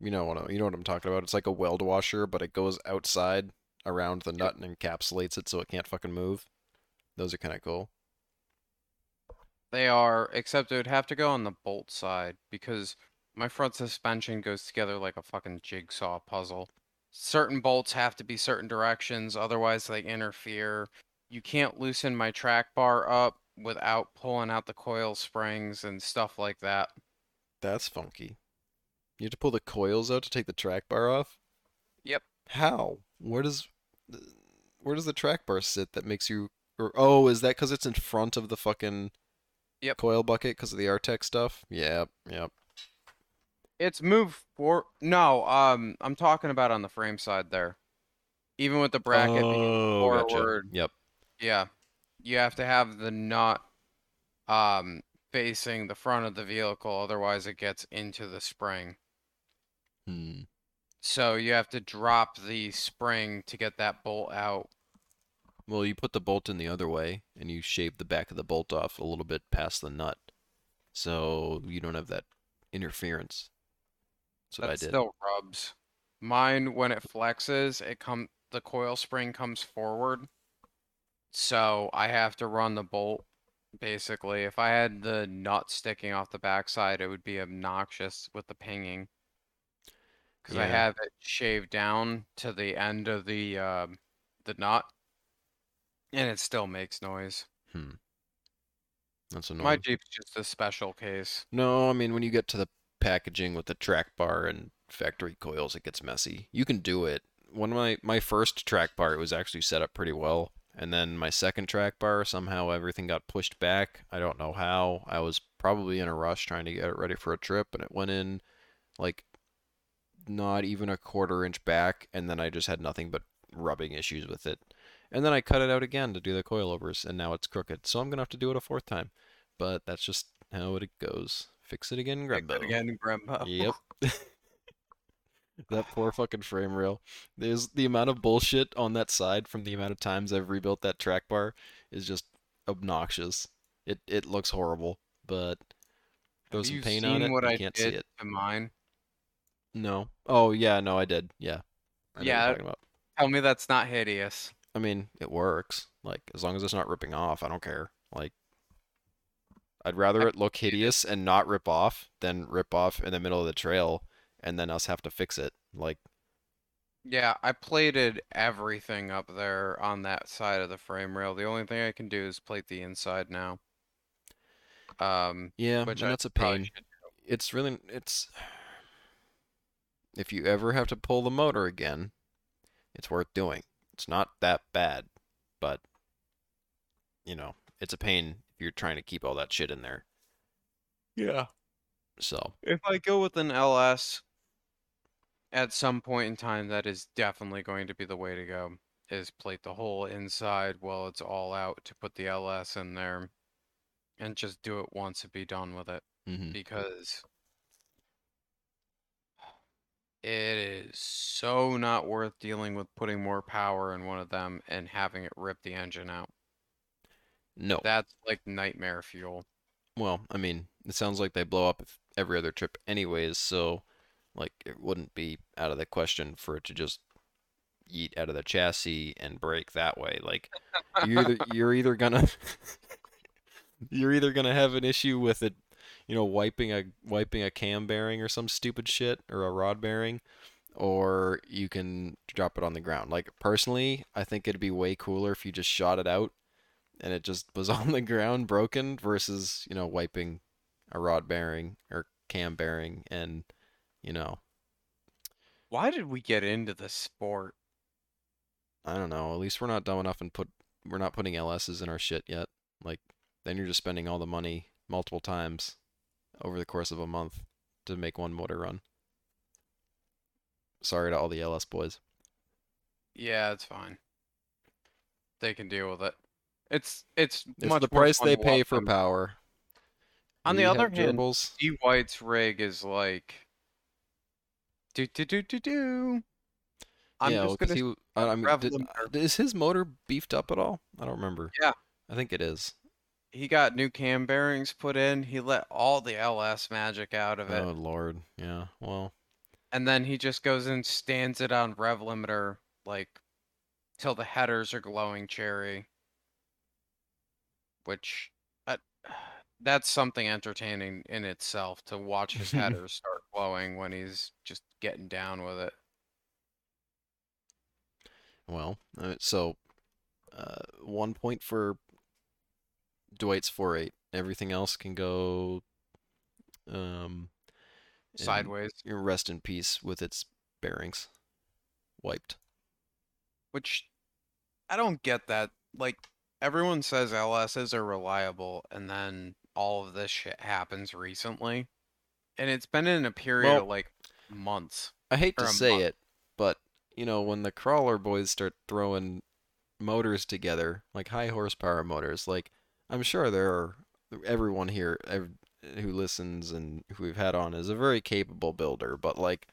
you know what I- you know what I'm talking about. It's like a weld washer, but it goes outside around the nut and encapsulates it so it can't fucking move. Those are kind of cool. They are, except it would have to go on the bolt side because my front suspension goes together like a fucking jigsaw puzzle. certain bolts have to be certain directions, otherwise they interfere. You can't loosen my track bar up without pulling out the coil springs and stuff like that. That's funky. You have to pull the coils out to take the track bar off? Yep. How? Where does where does the track bar sit that makes you or oh, is that cuz it's in front of the fucking Yep. coil bucket because of the Artec stuff? Yep, yep. It's moved for no, um I'm talking about on the frame side there. Even with the bracket oh, gotcha. forward, Yep. yeah. You have to have the nut um facing the front of the vehicle, otherwise it gets into the spring. Hmm. So you have to drop the spring to get that bolt out. Well, you put the bolt in the other way and you shave the back of the bolt off a little bit past the nut. So you don't have that interference. That's what That I did. still rubs. Mine, when it flexes, it come the coil spring comes forward. So I have to run the bolt. Basically, if I had the nut sticking off the backside, it would be obnoxious with the pinging. Because I Yeah. have it shaved down to the end of the um the nut, and it still makes noise. Hmm. That's My. Jeep's just a special case. No, I mean when you get to the packaging with the track bar and factory coils, it gets messy. You can do it. One of my my first track bar, it was actually set up pretty well, and then my second track bar, somehow everything got pushed back. I don't know how. I was probably in a rush trying to get it ready for a trip, and it went in like not even a quarter inch back, and then I just had nothing but rubbing issues with it. And then I cut it out again to do the coilovers, and now it's crooked. So I'm gonna have to do it a fourth time. But that's just how it goes. Fix it again, Fix it. Again, Grandpa. Yep. <laughs> <laughs> that poor fucking frame rail. There's the amount of bullshit on that side from the amount of times I've rebuilt that track bar is just obnoxious. It it looks horrible, but throw some paint on it, what I can't see it. to mine? No. Oh yeah, no, I did. Yeah. I know what you're Yeah, talking about. tell me that's not hideous. I mean, it works. Like, as long as it's not ripping off, I don't care. Like, I'd rather it look hideous and not rip off than rip off in the middle of the trail and then us have to fix it. Like, Yeah, I plated everything up there on that side of the frame rail. The only thing I can do is plate the inside now. Um, yeah, which and that's a pain. It's really, it's, <sighs> if you ever have to pull the motor again, it's worth doing. It's not that bad, but, you know, it's a pain if you're trying to keep all that shit in there. Yeah. So, If I go with an LS at some point in time, that is definitely going to be the way to go. Is plate the whole inside while it's all out to put the LS in there and just do it once and be done with it. mhm. because it is so not worth dealing with putting more power in one of them and having it rip the engine out. no. That's like nightmare fuel. Well, I mean, it sounds like they blow up every other trip anyways, so like it wouldn't be out of the question for it to just eat out of the chassis and break that way. Like you're either <laughs> you're either gonna <laughs> you're either gonna have an issue with it, you know, wiping a wiping a cam bearing or some stupid shit or a rod bearing, or you can drop it on the ground. Like personally, I think it'd be way cooler if you just shot it out and it just was <laughs> on the ground broken versus, you know, wiping a rod bearing or cam bearing and, you know, Why did we get into this sport? I don't know, at least we're not dumb enough and put we're not putting LSs in our shit yet. Like then you're just spending all the money multiple times over the course of a month to make one motor run. Sorry to all the LS boys. Yeah, it's fine. They can deal with it. It's it's It's much the more price they pay for them. power. On the other hand. D White's rig is like do do do do do. I'm yeah, just well, gonna he, I, I mean, did, is his motor beefed up at all? I don't remember. Yeah. I think it is. he got new cam bearings put in. He let all the LS magic out of it. Oh Lord, yeah. Well, And then he just goes and stands it on rev limiter like till the headers are glowing cherry. Which uh, that's something entertaining in itself to watch his <laughs> headers start glowing when he's just getting down with it. Well, uh, so uh, one point for Dwight's four eight. Everything else can go um, Sideways, rest in peace with its bearings wiped. which I don't get that. Like everyone says LSs are reliable, and then all of this shit happens recently, and it's been in a period Well- of like months. I hate to say month. it, but you know when the crawler boys start throwing motors together, like high horsepower motors, like I'm sure there are everyone here ev who listens and who we've had on is a very capable builder, but like,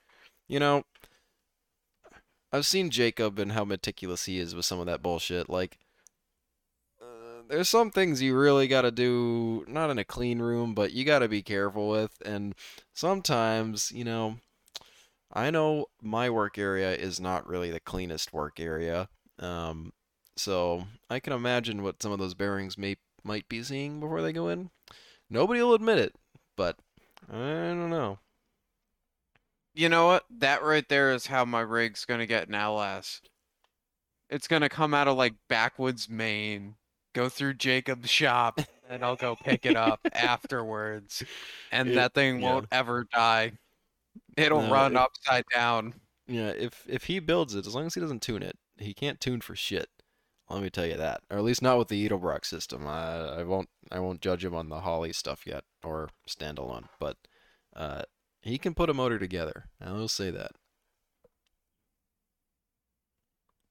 you know, I've seen Jacob and how meticulous he is with some of that bullshit. Like, uh, there's some things you really got to do, not in a clean room, but you got to be careful with, and sometimes, you know. I know my work area is not really the cleanest work area. Um, so I can imagine what some of those bearings may might be seeing before they go in. Nobody will admit it, but I don't know. You know what? That right there is how my rig's gonna get an LS. It's gonna come out of like backwoods Maine, go through Jacob's shop, and I'll go pick it up <laughs> afterwards. And It- that thing yeah. won't ever die. It'll No, run it- upside down. Yeah, if if he builds it, as long as he doesn't tune it, he can't tune for shit. Let me tell you that, or at least not with the Edelbrock system. I I won't I won't judge him on the Holley stuff yet or standalone, but uh, he can put a motor together. I will say that.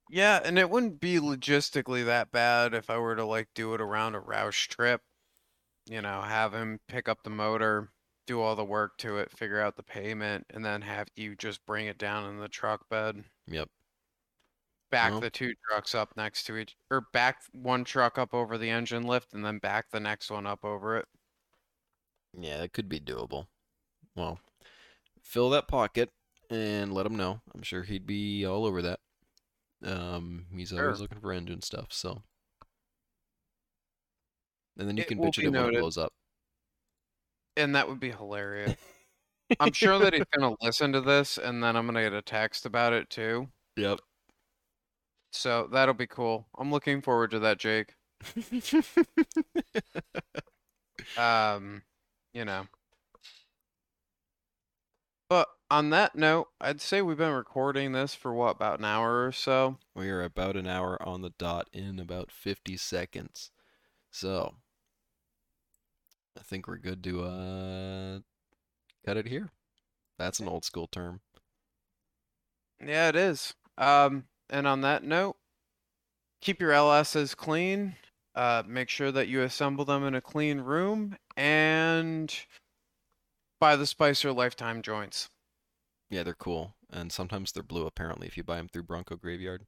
Yeah, and it wouldn't be logistically that bad if I were to like do it around a Roush trip. You know, have him pick up the motor, do all the work to it, figure out the payment, and then have you just bring it down in the truck bed. Yep. Back the two trucks up next to each, or back one truck up over the engine lift and then back the next one up over it. Yeah, it could be doable. Well, fill that pocket and let him know. I'm sure he'd be all over that. Um, he's always Sure. looking for engine stuff, so. And then you It can will bitch be him when it noted. blows up. And that would be hilarious. I'm sure that he's <laughs> gonna listen to this and then I'm gonna get a text about it too. Yep. So that'll be cool. I'm looking forward to that, Jake. <laughs> Um, you know. But on that note, I'd say we've been recording this for what, about an hour or so? We are about an hour on the dot in about 50 seconds. So, I think we're good to uh cut it here. That's an old school term. Yeah, it is. Um, and on that note, keep your LSs clean. Uh, make sure that you assemble them in a clean room and buy the Spicer lifetime joints. Yeah, they're cool. And sometimes they're blue apparently if you buy them through Bronco Graveyard.